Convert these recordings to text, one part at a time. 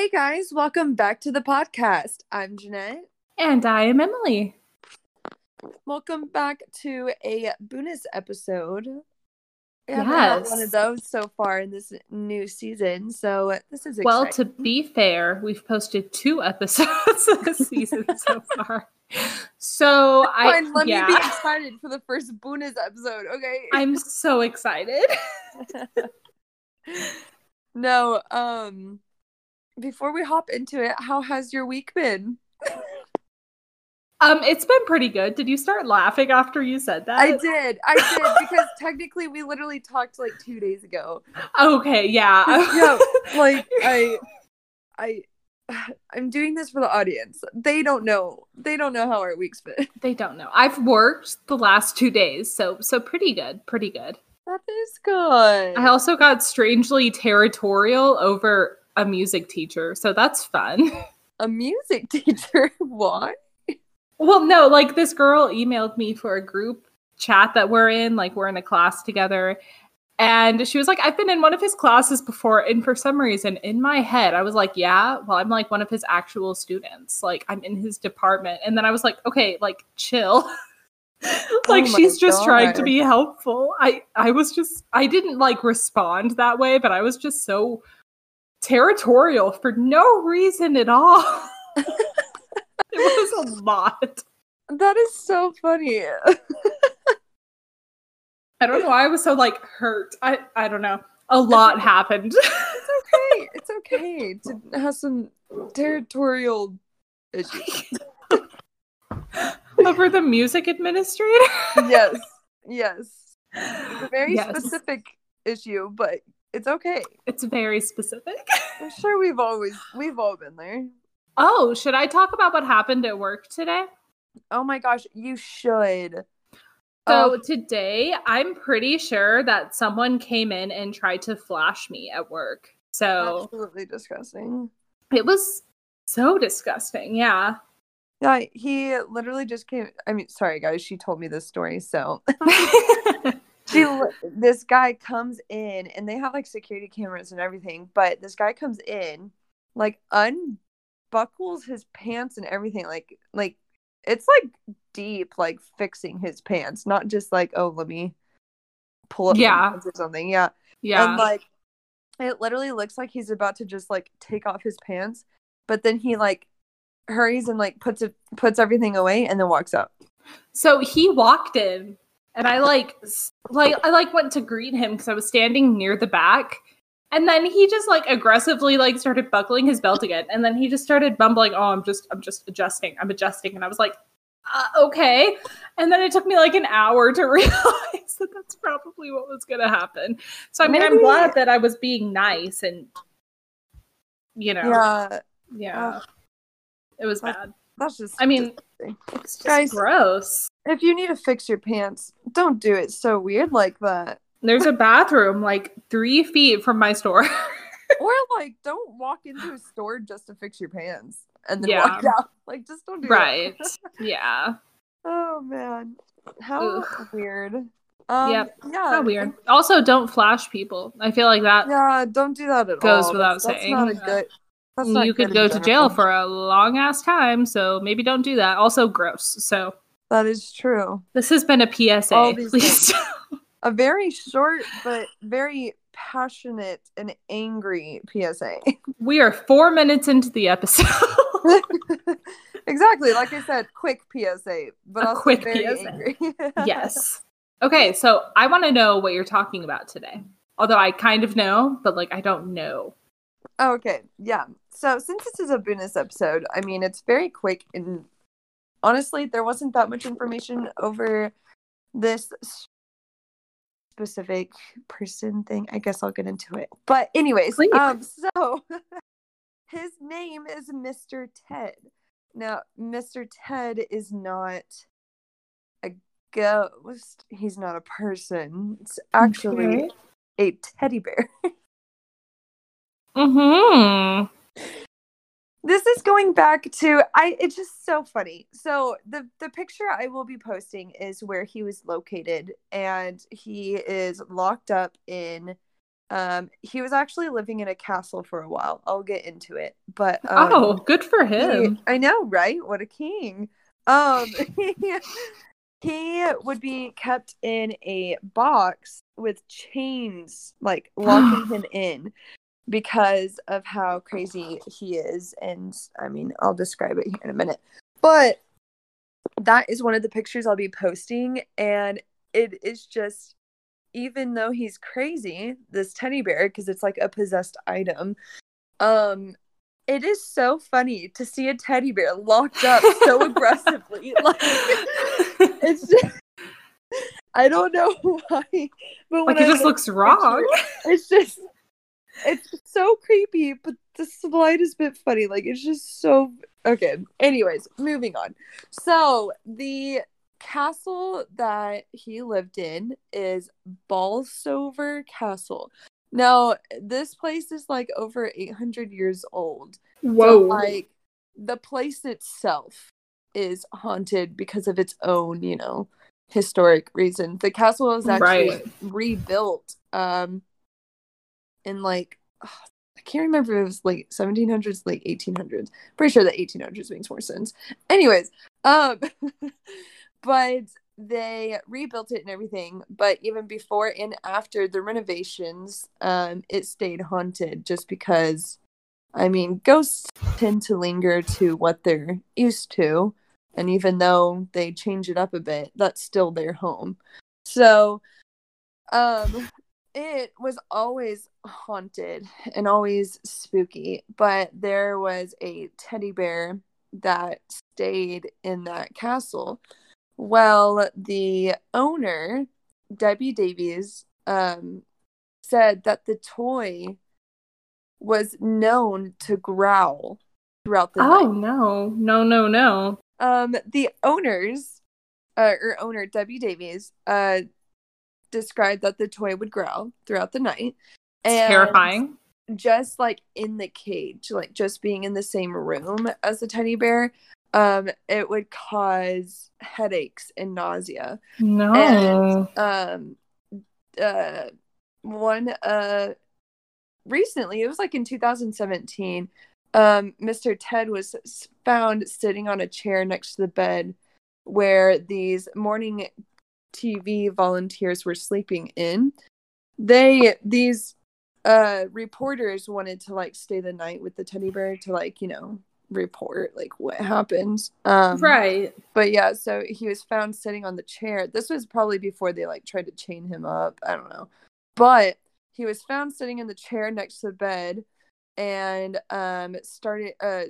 Hey guys, welcome back to the podcast. I'm Janette. And I am Emily. Welcome back to a bonus episode. Yes. one of those so far in this new season, so this is exciting. Well, to be fair, we've posted two episodes of this season so far. So I Fine, let yeah, me be excited for the first bonus episode, okay? I'm so excited. no, um, before we hop into it, how has your week been? Um, it's been pretty good. Did you start laughing after you said that? I did, I did, because technically we literally talked like two days ago. Okay, yeah. yeah, like I, I, I'm doing this for the audience. They don't know. They don't know how our week's been. they don't know. I've worked the last two days, so so pretty good, pretty good. That is good. I also got strangely territorial over a music teacher, so that's fun. A music teacher. Why? Well, no, like this girl emailed me for a group chat that we're in, like we're in a class together. And she was like, I've been in one of his classes before. And for some reason, in my head, I was like, yeah, well, I'm like one of his actual students. Like, I'm in his department. And then I was like, okay, like, chill. like, Oh she's just trying to be helpful. I, I was just, I didn't like respond that way, but I was just so territorial for no reason at all. it was a lot. That is so funny. I don't know why I was so like hurt. I I don't know. A lot happened. It's okay, it's okay to have some territorial issues. Over the music administrator. yes, yes. It's a very Yes. specific issue, but it's okay. It's very specific. I'm sure we've always we've all been there. Oh, should I talk about what happened at work today? Oh my gosh, you should. So Oh, today, I'm pretty sure that someone came in and tried to flash me at work. So absolutely disgusting. it was so disgusting. Yeah. Yeah, he literally just came. I mean, sorry guys, she told me this story. So she, this guy comes in, and they have like security cameras and everything. But this guy comes in, like unbuckles his pants and everything. Like, like it's like deep, like fixing his pants, not just like oh, let me pull up Yeah. pants or something. Yeah, yeah. and like it literally looks like he's about to just like take off his pants, but then he like hurries and like puts it puts everything away and then walks out. So he walked in and I like like I like went to greet him because I was standing near the back. And then he just like aggressively like started buckling his belt again. And then he just started bumbling, "Oh, I'm just I'm just adjusting. I'm adjusting." And I was like, uh, "Okay." And then it took me like an hour to realize that that's probably what was going to happen. So I mean, I'm glad that I was being nice and you know, Yeah, yeah. Ugh. It was bad. that's just. I mean, it's just Guys- gross. If you need to fix your pants, don't do it so weird like that. There's a bathroom like three feet from my store. or like, don't walk into a store just to fix your pants and then Yeah. walk out. Like, just don't do that. right. Yeah. Oh man, how Ugh. weird. Um, Yep. Yeah. How weird. Also, don't flash people. I feel like that Yeah, don't do that at Goes all. without that's, that's saying. not a good. That's you could go to jail for a long ass time. So maybe don't do that. Also, gross. So That is true. this has been a PSA. Please. A very short but very passionate and angry PSA. we are four minutes into the episode. exactly, like I said, quick PSA, but A also quick very PSA. angry. yes. Okay, so I want to know what you're talking about today. Although I kind of know, but like I don't know. Okay, yeah. So since this is a bonus episode, I mean it's very quick and honestly, there wasn't that much information over this specific person thing. I guess I'll get into it. But anyways, Please. um so his name is Mr. Ted. Now, Mr. Ted is not a ghost. He's not a person. It's actually Okay. a teddy bear. Mm-hmm. This is going back to I it's just so funny. So the the picture I will be posting is where he was located and he is locked up in Um, he was actually living in a castle for a while. I'll get into it, but um, oh, good for he- him. I know, right? What a king. Um, he would be kept in a box with chains, like locking him in because of how crazy he is. And I mean, I'll describe it here in a minute. But that is one of the pictures I'll be posting. And it is just, even though he's crazy, this teddy bear, because it's like a possessed item, um, it is so funny to see a teddy bear locked up so aggressively. Like, it's just, I don't know why, but Like it just look looks wrong. it's just it's so creepy but the slide is a bit funny. Like it's just so okay. Anyways moving on. So the castle that he lived in is Bolsover castle. Now this place is like over 800 years old. So, like the place itself is haunted because of its own you know historic reason. The castle was actually Right. rebuilt um in like oh, I can't remember if it was late 1700s, late 1800s. Pretty sure the 1800s makes more sense. Anyways, um, but they rebuilt it and everything. But even before and after the renovations, um, it stayed haunted just because, I mean, ghosts tend to linger to what they're used to, and even though they change it up a bit, that's still their home. So, um, it was always haunted and always spooky, but there was a teddy bear that stayed in that castle. Well, the owner, Debbie Davies, um, said that the toy was known to growl throughout the Oh night. no, no, no, no. Um, the owners, uh, or owner Debbie Davies, uh, described that the toy would growl throughout the night. And Terrifying. Just like in the cage, like just being in the same room as the teddy bear, um, it would cause headaches and nausea. No. Um, uh, one uh, recently, it was like in 2017. Um, Mr. Ted was found sitting on a chair next to the bed where these morning TV volunteers were sleeping in. They these uh reporters wanted to like stay the night with the teddy bear to like, you know, report like what happened. Um right. but yeah, so he was found sitting on the chair. This was probably before they like tried to chain him up. I don't know. But he was found sitting in the chair next to the bed and um it started uh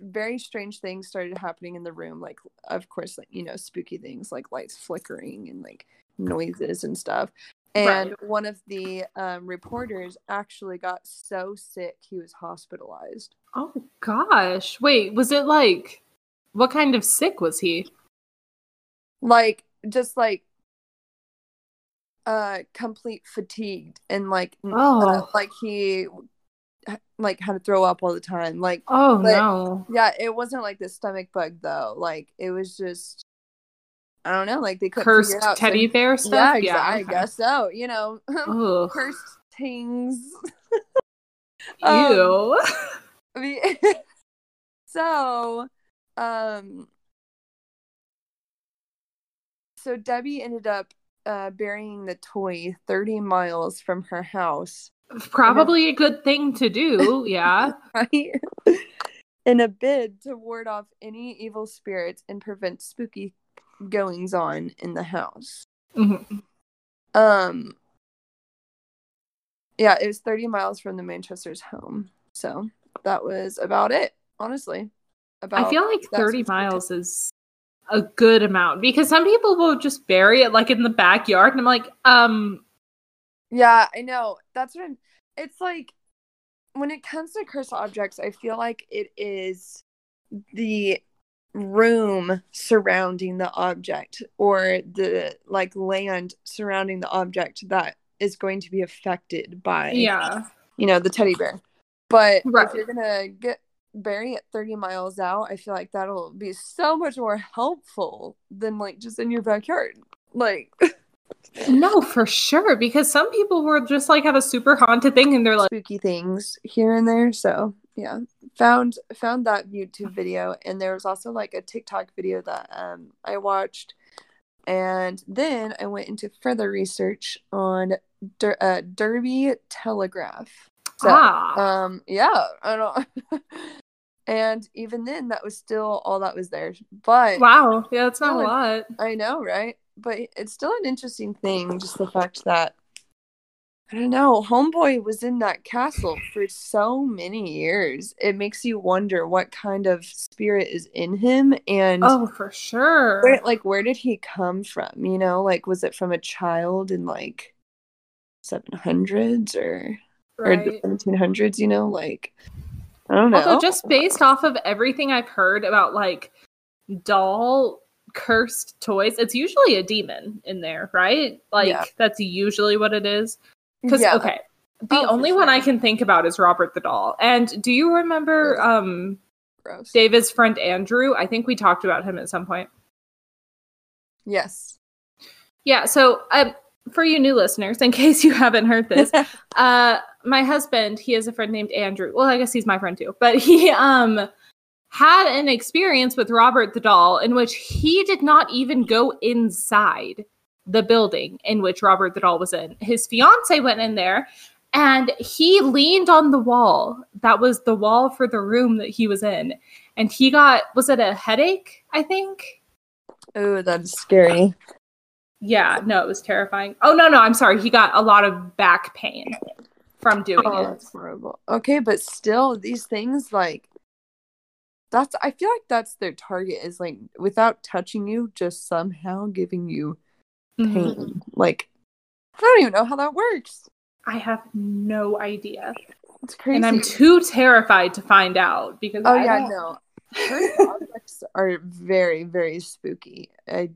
very strange things started happening in the room like of course like you know spooky things like lights flickering and like noises and stuff and Right. one of the um, reporters actually got so sick he was hospitalized Oh gosh. Wait, was it like what kind of sick was he? like just like uh complete fatigued and like uh, Oh. like he like had to throw up all the time like Oh no. yeah it wasn't like the stomach bug though like it was just i don't know like they couldn't Cursed it so- teddy bear yeah, stuff? exa- I okay. guess so you know cursed things um, Ew. I mean, so, um, so Debbie ended up uh, burying the toy 30 miles from her house, Probably a good thing to do. Yeah. right? In a bid to ward off any evil spirits and prevent spooky goings on in the house. Mhm. Um, yeah, it was 30 miles from the Manchester's home. So that was about it, honestly. About I feel like 30 miles is a good amount because some people will just bury it like in the backyard and I'm like, um, Yeah, I know. That's what I'm, it's like when it comes to cursed objects, I feel like it is the room surrounding the object or the like land surrounding the object that is going to be affected by yeah. you know the teddy bear. But Right. if you're gonna get bury it 30 miles out, I feel like that'll be so much more helpful than like just in your backyard. Like No, for sure. Because some people were just like have a super haunted thing and they're like spooky things here and there. So yeah, found found that YouTube video, and there was also like a TikTok video that um I watched, and then I went into further research on Der- uh, Derby Telegraph. So ah. um yeah, I don't. and even then, that was still all that was there. But wow, yeah, it's not a lot. I know, right? But it's still an interesting thing, just the fact that I don't know. Homeboy was in that castle for so many years. It makes you wonder what kind of spirit is in him and Oh, for sure. Where, like where did he come from? You know, like was it from a child in like 700s or right. or the 1700s, you know, like I don't know. Although just based off of everything I've heard about like doll cursed toys, it's usually a demon in there, right? Like yeah. that's usually what it is. Because yeah. okay, the oh, only sure. one I can think about is Robert the Doll. And do you remember um Gross. David's friend Andrew? I think we talked about him at some point. Yes. Yeah. So um, for you new listeners, in case you haven't heard this, uh, my husband, he has a friend named Andrew. Well, I guess he's my friend too, but he um had an experience with Robert the doll in which he did not even go inside the building in which Robert the doll was in. His fiance went in there and he leaned on the wall. That was the wall for the room that he was in. And he got was it a headache, I think? Oh, that's scary. Yeah, no, it was terrifying. Oh no, no, I'm sorry. He got a lot of back pain from doing oh, it. That's horrible. Okay, but still these things like that's I feel like that's their target is like without touching you, just somehow giving you pain. Mm-hmm. Like, I don't even know how that works. I have no idea. It's crazy. And I'm too terrified to find out because Oh I yeah, no. objects are very, very spooky. I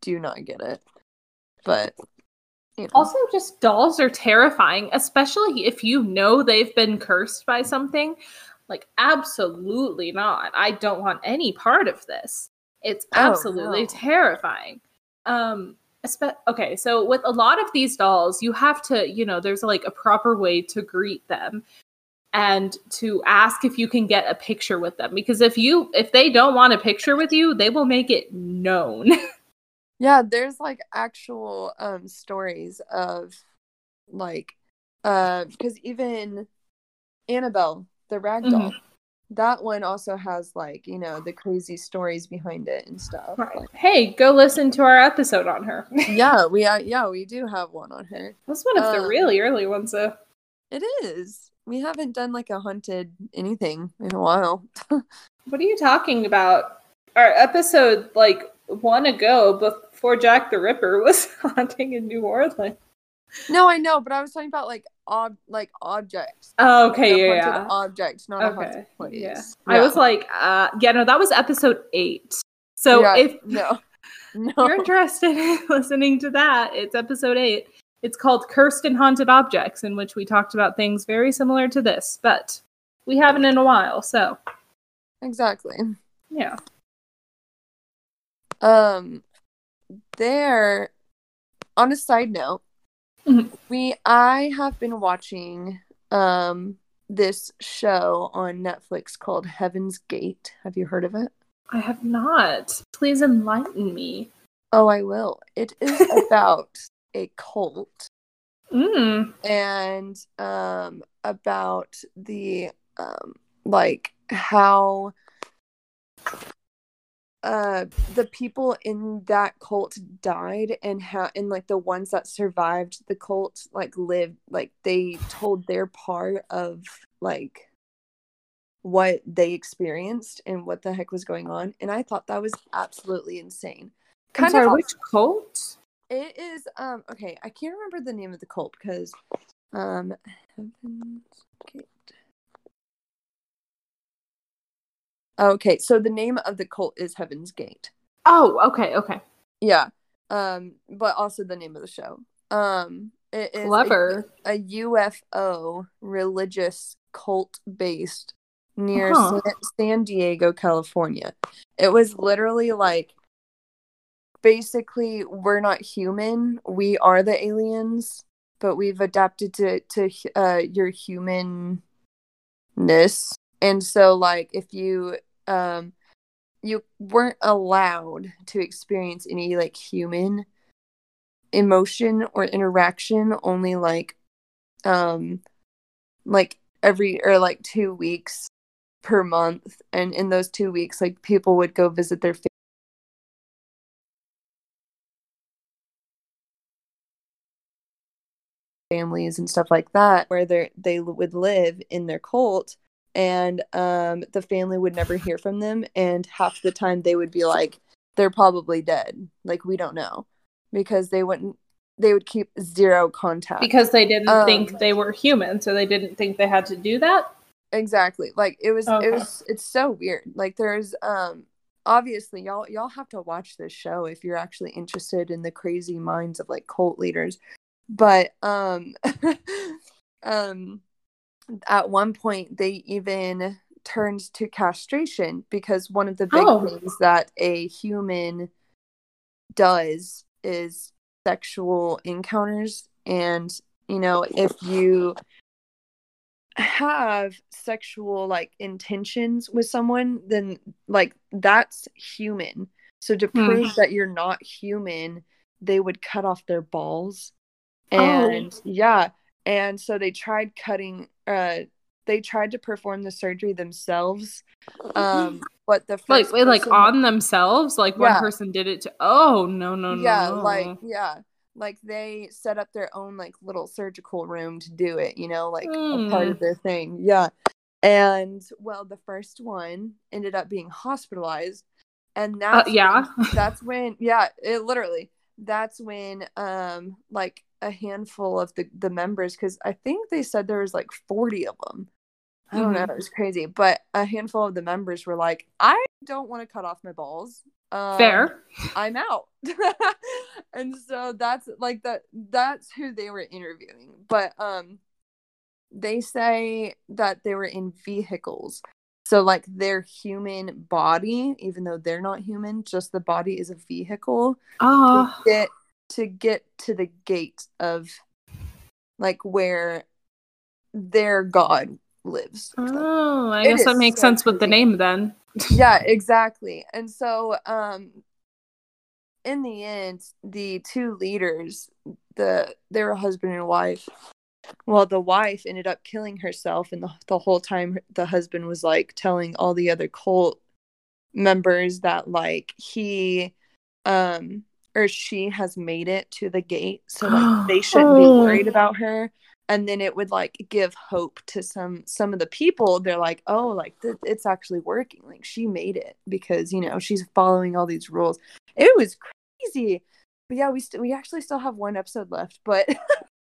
do not get it. But you know. Also just dolls are terrifying, especially if you know they've been cursed by something. Like absolutely not. I don't want any part of this. It's absolutely oh, no. terrifying. Um okay so with a lot of these dolls you have to you know there's like a proper way to greet them and to ask if you can get a picture with them because if you if they don't want a picture with you they will make it known yeah there's like actual um stories of like uh because even annabelle the rag doll. Mm-hmm. That one also has like you know the crazy stories behind it and stuff right. hey go listen to our episode on her. Yeah we uh, yeah we do have one on her. That's one of um, the really early ones though. It is. We haven't done like a haunted anything in a while. What are you talking about? Our episode like one ago before jack the ripper was haunting in new orleans no, I know, but I was talking about like ob like objects. Oh, okay, yeah, yeah. Objects, not okay. a haunted place. Yeah. yeah. I was like, uh, yeah, no, that was episode eight. So yeah, if no, no. you're interested in listening to that, it's episode eight. It's called Cursed and Haunted Objects, in which we talked about things very similar to this, but we haven't in a while, so exactly. Yeah. Um, there. On a side note, Mm-hmm. We I have been watching um this show on Netflix called Heaven's Gate. Have you heard of it? I have not. Please enlighten me. Oh, I will. It is about a cult. Mm. And um about the um like how uh the people in that cult died and how and like the ones that survived the cult like lived like they told their part of like what they experienced and what the heck was going on and i thought that was absolutely insane. Kind I'm sorry, of which cult? It is um okay i can't remember the name of the cult because um heaven's gate Okay, so the name of the cult is Heaven's Gate. Oh, okay, okay. Yeah. Um, but also the name of the show. Um, it is clever. A, a UFO religious cult based near uh-huh. San, San Diego, California. It was literally like basically we're not human. We are the aliens, but we've adapted to to uh, your humanness. And so, like, if you um, you weren't allowed to experience any like human emotion or interaction, only like um, like every or like two weeks per month, and in those two weeks, like people would go visit their families and stuff like that where they they would live in their cult and um, the family would never hear from them and half the time they would be like they're probably dead. Like we don't know. Because they wouldn't they would keep zero contact. Because they didn't Um, think they were human, so they didn't think they had to do that. exactly. Like it was Okay. it was it's so weird. Like there's um obviously y'all y'all have to watch this show if you're actually interested in the crazy minds of like cult leaders. But um um at one point they even turned to castration because one of the big Oh. things that a human does is sexual encounters and you know if you have sexual like intentions with someone then like that's human so to Hmm. prove that you're not human they would cut off their balls Oh. and yeah and so they tried cutting uh they tried to perform the surgery themselves um but the first Like, wait, like person- on themselves, like one Yeah. person did it to. Oh no, no, no! yeah no. like yeah like they set up their own like little surgical room to do it you know like a part Hmm. of their thing yeah and well the first one ended up being hospitalized and Uh, that's yeah. that's when yeah it literally that's when um like a handful of the the members because i think they said there was like 40 of them i don't know Mhm. it was crazy but a handful of the members were like i don't want to cut off my balls. Um, Fair. i'm out. And so that's like that that's who they were interviewing but um they say that they were in vehicles. So like their human body even though they're not human just the body is a vehicle. To Oh, get to get to the gate of like where their god lives. Oh, I It guess that makes so sense with the name then. yeah exactly. And so um in the end the two leaders the they were husband and wife well the wife ended up killing herself and the, the whole time the husband was like telling all the other cult members that like he um or she has made it to the gate so like they shouldn't be Oh. worried about her. And then it would like give hope to some some of the people. They're like oh like th- it's actually working. Like she made it because you know she's following all these rules. It was crazy. But yeah we still we actually still have one episode left but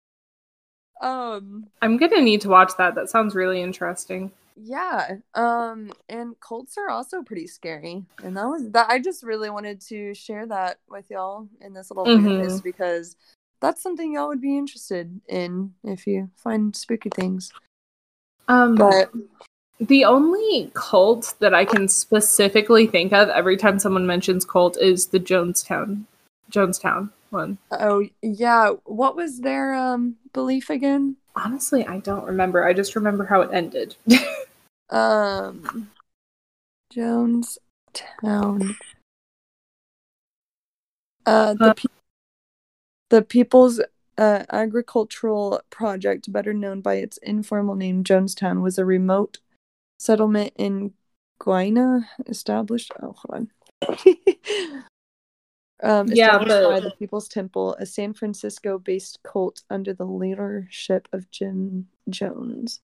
um I'm gonna need to watch that. That sounds really interesting. yeah um and cults are also pretty scary and that was that i just really wanted to share that with y'all in this little Mhm. playlist because that's something y'all would be interested in if you find spooky things Um, but the only cult that I can specifically think of every time someone mentions cult is the Jonestown, Jonestown one. oh yeah what was their um belief again Honestly, I don't remember. I just remember how it ended. um jonestown uh the pe- the people's uh, agricultural project better known by its informal name jonestown was a remote settlement in Guyana established oh hold on um, Yeah, but- by the People's Temple, a San Francisco-based cult under the leadership of Jim Jones.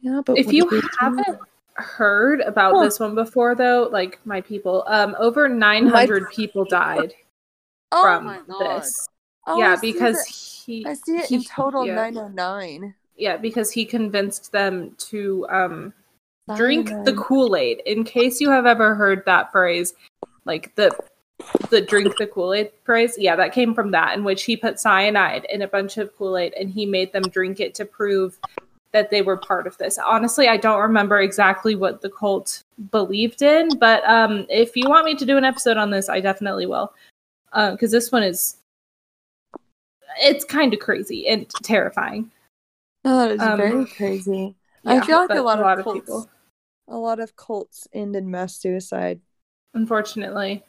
Yeah, but if you did they do? haven't heard about Huh. this one before, though, like my people, um, over 900 My- people died oh from this. Oh, yeah, I because he, I see it in total yeah. 909. yeah, because he convinced them to um drink the Kool-Aid. In case you have ever heard that phrase, like the the drink the Kool-Aid phrase, yeah, that came from that, in which he put cyanide in a bunch of Kool-Aid and he made them drink it to prove that they were part of this. Honestly, I don't remember exactly what the cult believed in, but um if you want me to do an episode on this, I definitely will. because this one is it's kind of crazy and terrifying. No, that is Um, very crazy. I feel like but a lot, of, cults, people, a lot of cults end in mass suicide. unfortunately,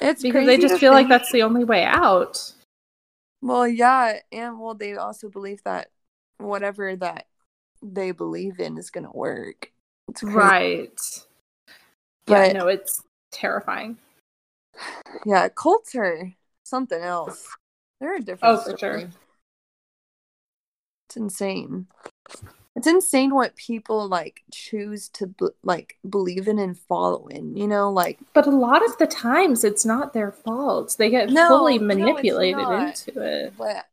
It's because they just to feel like that's the only way out. Well, yeah, and well, they also believe that whatever that they believe in is gonna work. It's. Right. But yeah, no, it's terrifying. yeah, cults are something else. They're a different. Oh, for sure. It's insane. It's insane what people like choose to like believe in and follow in. You know, like But a lot of the times it's not their fault. They get No, fully manipulated not. into it. but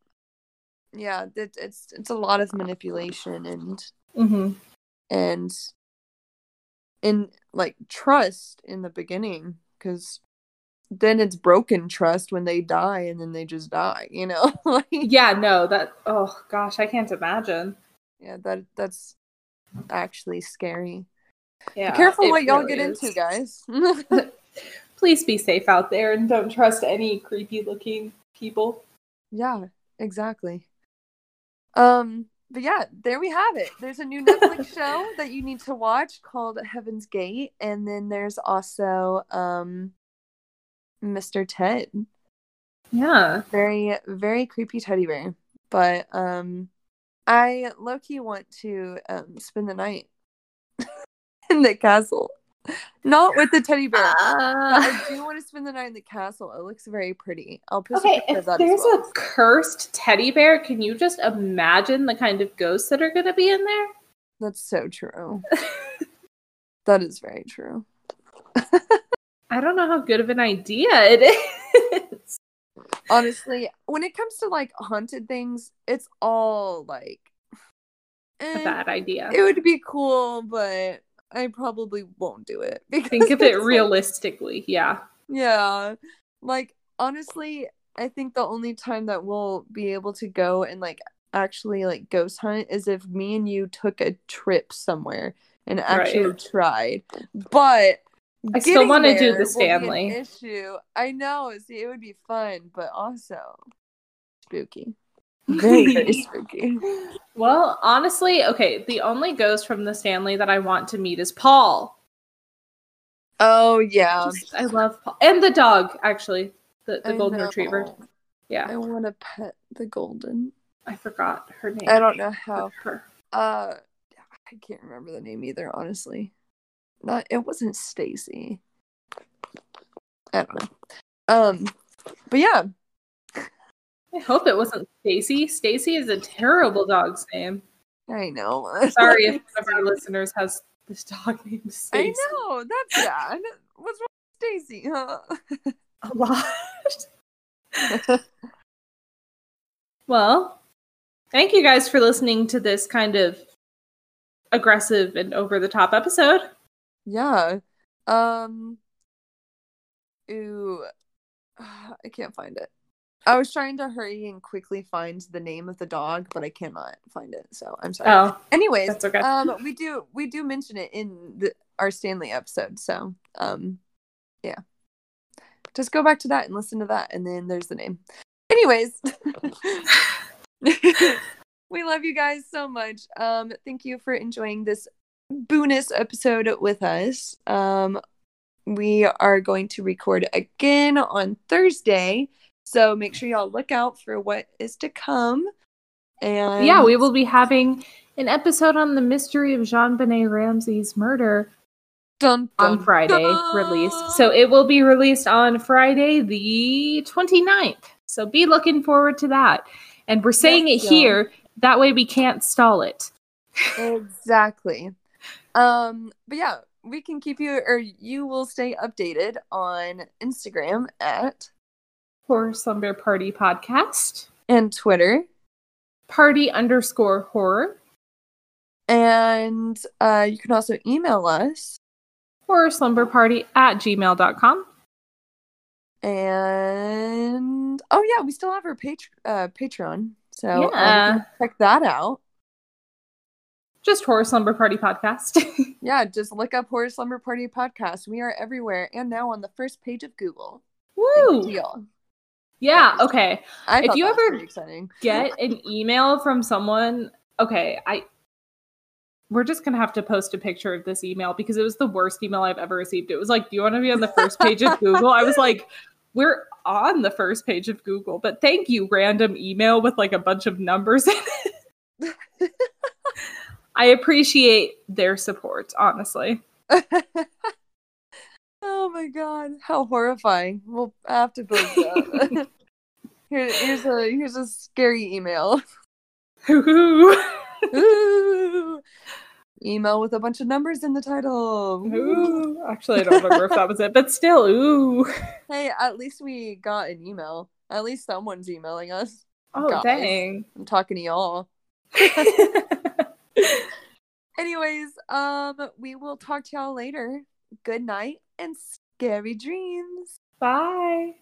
yeah, it, it's it's a lot of manipulation and mm-hmm. and in like trust in the beginning because then it's broken trust when they die and then they just die you know like Yeah, no, that oh gosh, I can't imagine. Yeah that that's actually scary Yeah. be careful what y'all really get is. into guys Please be safe out there and don't trust any creepy looking people. yeah exactly um but yeah there we have it there's a new netflix show that you need to watch called heaven's gate and then there's also um mr ted Yeah. very very creepy teddy bear but um i low-key want to um spend the night in the castle not with the teddy bear but i do want to spend the night in the castle it looks very pretty i'll post Okay, if there's well. a cursed teddy bear, can you just imagine the kind of ghosts that are going to be in there? that's so true that is very true I don't know how good of an idea it is. Honestly when it comes to like haunted things it's all like A eh, bad idea. it would be cool but i probably won't do it Think of it it's, like, realistically. Yeah. Yeah. Like honestly, I think the only time that we'll be able to go and like actually like ghost hunt is if me and you took a trip somewhere and actually Right. tried. But I still wanna do there the will be an Stanley. issue. I know. See, it would be fun, but also spooky. Very, very spooky. Well, honestly, okay, the only ghost from the Stanley that I want to meet is Paul. Oh yeah. Just- I love Paul. And the dog, actually. The, the I golden know. retriever. Yeah. I want to pet the golden. I forgot her name. I don't know how. Her. Uh, I can't remember the name either. Honestly, not it wasn't Stacy. I don't know. Um, but yeah, I hope it wasn't Stacy. Stacy is a terrible dog's name. I know. Sorry if one of our listeners has this dog named Stacy. I know that's sad. What's wrong with Stacy? Huh? A lot. well, thank you guys for listening to this kind of aggressive and over the top episode. Yeah. Um. Ooh, I can't find it. I was trying to hurry and quickly find the name of the dog, but I cannot find it. So I'm sorry. Oh, Anyways, that's okay. um we do we do mention it in the our stanley episode so um yeah just go back to that and listen to that and then there's the name anyways we love you guys so much um thank you for enjoying this bonus episode with us um we are going to record again on thursday so make sure y'all look out for what is to come and yeah, we will be having an episode on the mystery of JonBenét Ramsey's murder dun, on Friday dun. released. So it will be released on Friday the 29th. So be looking forward to that. And we're saying Yes, it y'all. here that way we can't stall it. exactly um but yeah we can keep you or you will stay updated on instagram at Horror Slumber Party Podcast. and twitter Party underscore horror. and uh you can also email us Horror Slumber Party at gmail.com. and oh yeah we still have our page uh patreon so um, Yeah. check that out Just Horror Slumber Party Podcast. yeah just look up horror slumber party podcast we are everywhere and now on the first page of google Woo! deal Yeah, okay. I If you ever. Get an email from someone. Okay, I we're just gonna have to post a picture of this email because it was the worst email I've ever received. It was like, Do you want to be on the first page of Google? I was like, We're on the first page of Google, but thank you, random email with like a bunch of numbers in it. I appreciate their support, honestly. oh my god, how horrifying! We'll have to post that. Here, here's a here's a scary email. Ooh. Ooh. Email with a bunch of numbers in the title. Ooh. Actually, I don't remember if that was it, but still, ooh. Hey, at least we got an email. At least someone's emailing us. Oh, Guys. dang. I'm talking to y'all. Anyways, um, we will talk to y'all later. Good night and scary dreams. Bye.